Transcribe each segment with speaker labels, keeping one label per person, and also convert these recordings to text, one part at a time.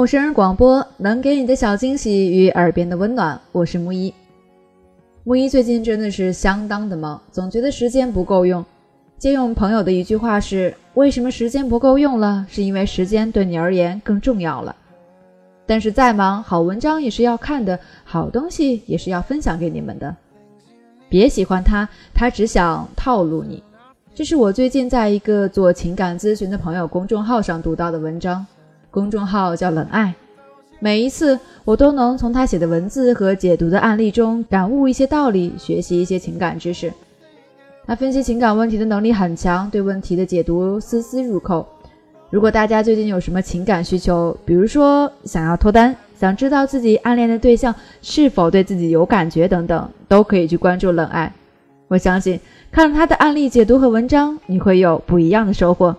Speaker 1: 陌生人广播能给你的小惊喜与耳边的温暖，我是木一。木一最近真的是相当的忙，总觉得时间不够用。借用朋友的一句话是：“为什么时间不够用了？是因为时间对你而言更重要了。”但是再忙，好文章也是要看的，好东西也是要分享给你们的。别喜欢他，他只想套路你。这是我最近在一个做情感咨询的朋友公众号上读到的文章。公众号叫冷爱，每一次我都能从他写的文字和解读的案例中感悟一些道理，学习一些情感知识。他分析情感问题的能力很强，对问题的解读丝丝入扣。如果大家最近有什么情感需求，比如说想要脱单，想知道自己暗恋的对象是否对自己有感觉等等，都可以去关注冷爱。我相信看了他的案例解读和文章，你会有不一样的收获。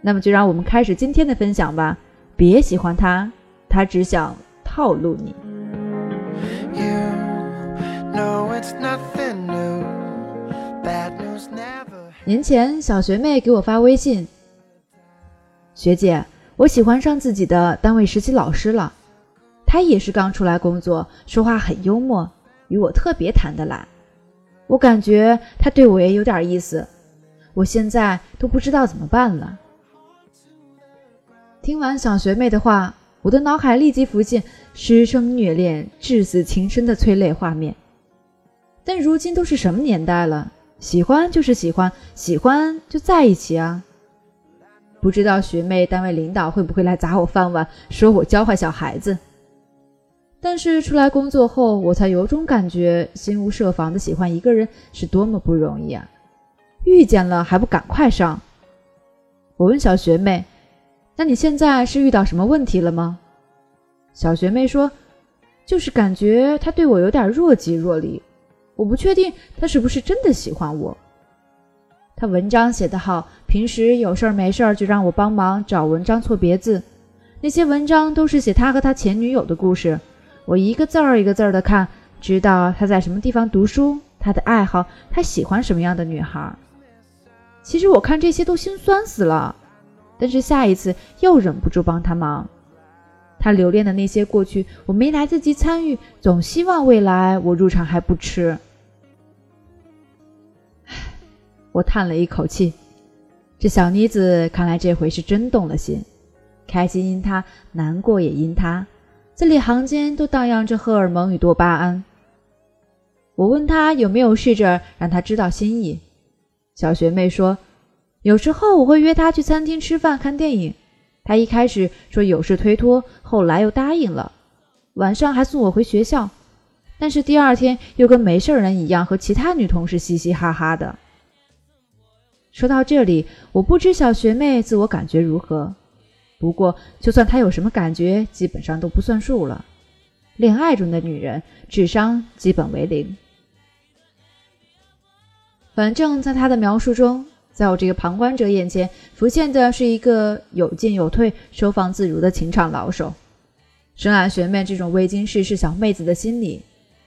Speaker 1: 那么就让我们开始今天的分享吧。别喜欢他，他只想套路你。年前，小学妹给我发微信：“学姐，我喜欢上自己的单位实习老师了。他也是刚出来工作，说话很幽默，与我特别谈得来。我感觉他对我也有点意思，我现在都不知道怎么办了。”听完小学妹的话，我的脑海立即浮现师生虐恋、至死情深的催泪画面。但如今都是什么年代了？喜欢就是喜欢，喜欢就在一起啊！不知道学妹单位领导会不会来砸我饭碗，说我教坏小孩子？但是出来工作后，我才有种感觉，心无设防的喜欢一个人是多么不容易啊！遇见了还不赶快上？我问小学妹。那你现在是遇到什么问题了吗？小学妹说，就是感觉他对我有点若即若离，我不确定他是不是真的喜欢我。他文章写得好，平时有事儿没事儿就让我帮忙找文章错别字，那些文章都是写他和他前女友的故事，我一个字儿一个字儿的看，知道他在什么地方读书，他的爱好，他喜欢什么样的女孩。其实我看这些都心酸死了。但是下一次又忍不住帮他忙，他留恋的那些过去我没来得及参与，总希望未来我入场还不迟。我叹了一口气，这小妮子看来这回是真动了心，开心因她，难过也因她，字里行间都荡漾着荷尔蒙与多巴胺。我问他有没有试着让他知道心意，小学妹说。有时候我会约他去餐厅吃饭、看电影，他一开始说有事推脱，后来又答应了。晚上还送我回学校，但是第二天又跟没事人一样和其他女同事嘻嘻哈哈的。说到这里，我不知小学妹自我感觉如何，不过就算她有什么感觉，基本上都不算数了。恋爱中的女人智商基本为零。反正，在她的描述中。在我这个旁观者眼前，浮现的是一个有进有退、收放自如的情场老手。深谙学妹这种未经世事小妹子的心理，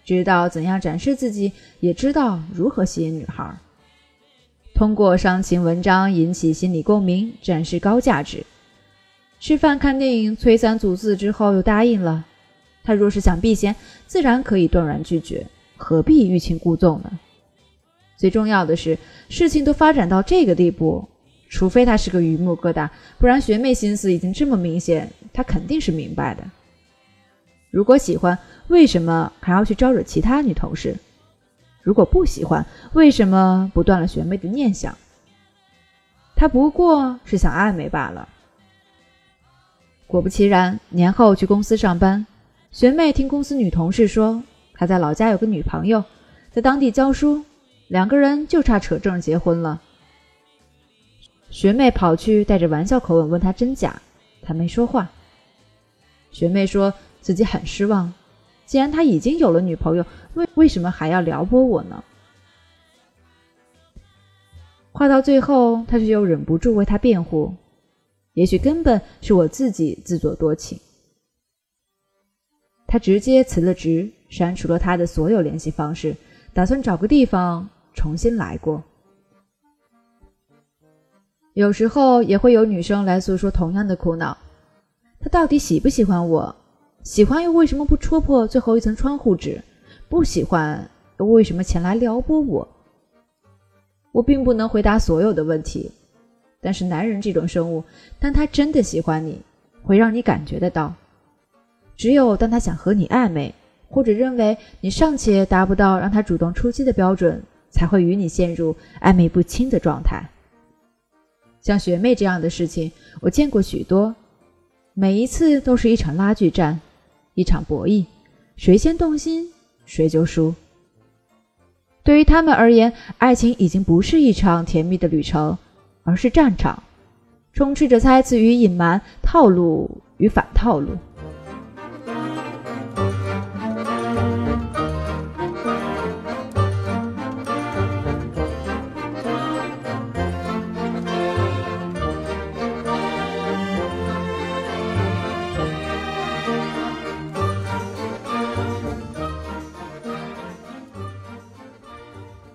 Speaker 1: 知道怎样展示自己，也知道如何吸引女孩。通过伤情文章引起心理共鸣，展示高价值。吃饭看电影催三阻四之后又答应了。他若是想避嫌，自然可以断然拒绝，何必欲擒故纵呢？最重要的是，事情都发展到这个地步，除非他是个榆木疙瘩，不然学妹心思已经这么明显，他肯定是明白的。如果喜欢，为什么还要去招惹其他女同事？如果不喜欢，为什么不断了学妹的念想？他不过是想暧昧罢了。果不其然，年后去公司上班，学妹听公司女同事说，他在老家有个女朋友，在当地教书。两个人就差扯证结婚了。学妹跑去带着玩笑口吻问他真假，他没说话。学妹说自己很失望，既然他已经有了女朋友，为为什么还要撩拨我呢？话到最后，他却又忍不住为他辩护，也许根本是我自己自作多情。他直接辞了职，删除了他的所有联系方式，打算找个地方。重新来过。有时候也会有女生来诉说同样的苦恼，他到底喜不喜欢我？喜欢又为什么不戳破最后一层窗户纸？不喜欢又为什么前来撩拨我？我并不能回答所有的问题，但是男人这种生物，当他真的喜欢你，会让你感觉得到。只有当他想和你暧昧，或者认为你尚且达不到让他主动出击的标准，才会与你陷入暧昧不清的状态。像学妹这样的事情，我见过许多，每一次都是一场拉锯战，一场博弈，谁先动心，谁就输。对于他们而言，爱情已经不是一场甜蜜的旅程，而是战场，充斥着猜测与隐瞒、套路与反套路。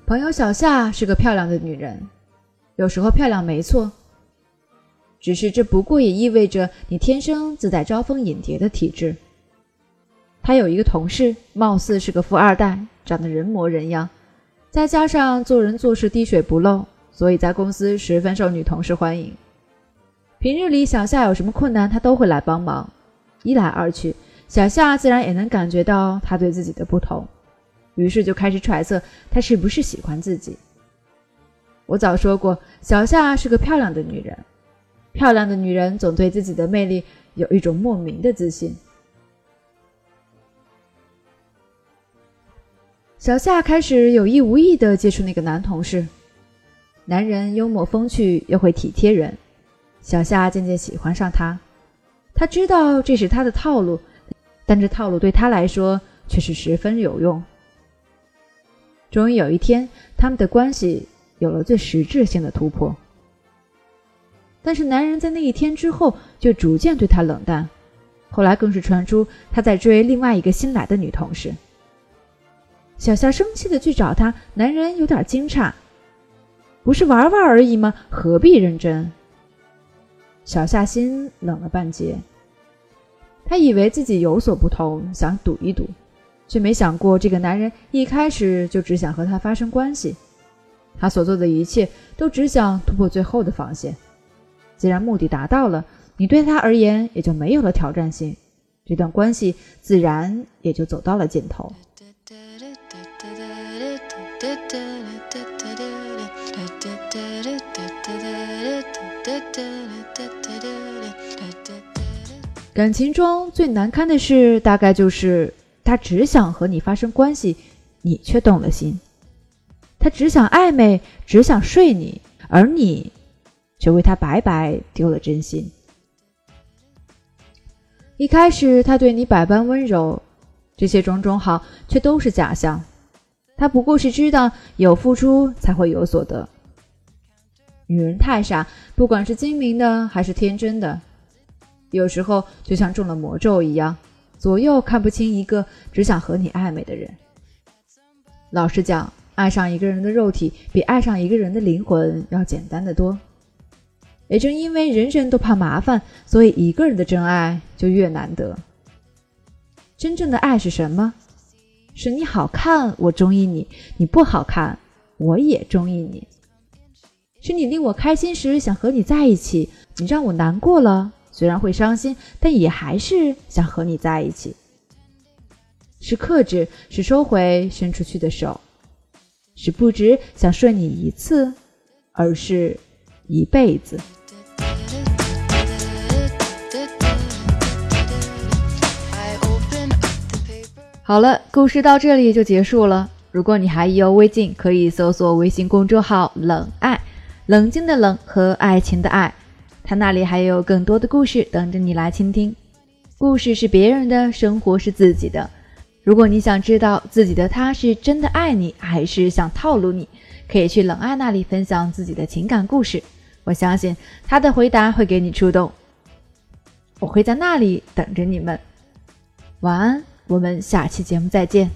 Speaker 1: 朋友小夏是个漂亮的女人，有时候漂亮没错，只是这不过也意味着你天生自带招蜂引蝶的体质。她有一个同事，貌似是个富二代，长得人模人样，再加上做人做事滴水不漏，所以在公司十分受女同事欢迎。平日里小夏有什么困难，他都会来帮忙。一来二去，小夏自然也能感觉到他对自己的不同。于是就开始揣测他是不是喜欢自己。我早说过，小夏是个漂亮的女人，漂亮的女人总对自己的魅力有一种莫名的自信。小夏开始有意无意的接触那个男同事，男人幽默风趣又会体贴人，小夏渐渐喜欢上他。他知道这是他的套路，但这套路对他来说却是十分有用。终于有一天，他们的关系有了最实质性的突破。但是，男人在那一天之后就逐渐对她冷淡，后来更是传出他在追另外一个新来的女同事。小夏生气的去找他，男人有点惊诧：“不是玩玩而已吗？何必认真？”小夏心冷了半截，他以为自己有所不同，想赌一赌。却没想过，这个男人一开始就只想和她发生关系，他所做的一切都只想突破最后的防线。既然目的达到了，你对他而言也就没有了挑战性，这段关系自然也就走到了尽头。感情中最难堪的事，大概就是。他只想和你发生关系，你却动了心；他只想暧昧，只想睡你，而你却为他白白丢了真心。一开始他对你百般温柔，这些种种好却都是假象。他不过是知道有付出才会有所得。女人太傻，不管是精明的还是天真的，有时候就像中了魔咒一样。左右看不清一个只想和你暧昧的人。老实讲，爱上一个人的肉体比爱上一个人的灵魂要简单的多。也正因为人人都怕麻烦，所以一个人的真爱就越难得。真正的爱是什么？是你好看，我中意你；你不好看，我也中意你。是你令我开心时想和你在一起，你让我难过了。虽然会伤心，但也还是想和你在一起。是克制，是收回伸出去的手，是不止想睡你一次，而是一辈子。好了，故事到这里就结束了。如果你还意犹未尽，可以搜索微信公众号“冷爱”，冷静的冷和爱情的爱。他那里还有更多的故事等着你来倾听。故事是别人的，生活是自己的。如果你想知道自己的他是真的爱你，还是想套路你，可以去冷爱那里分享自己的情感故事。我相信他的回答会给你触动。我会在那里等着你们。晚安，我们下期节目再见。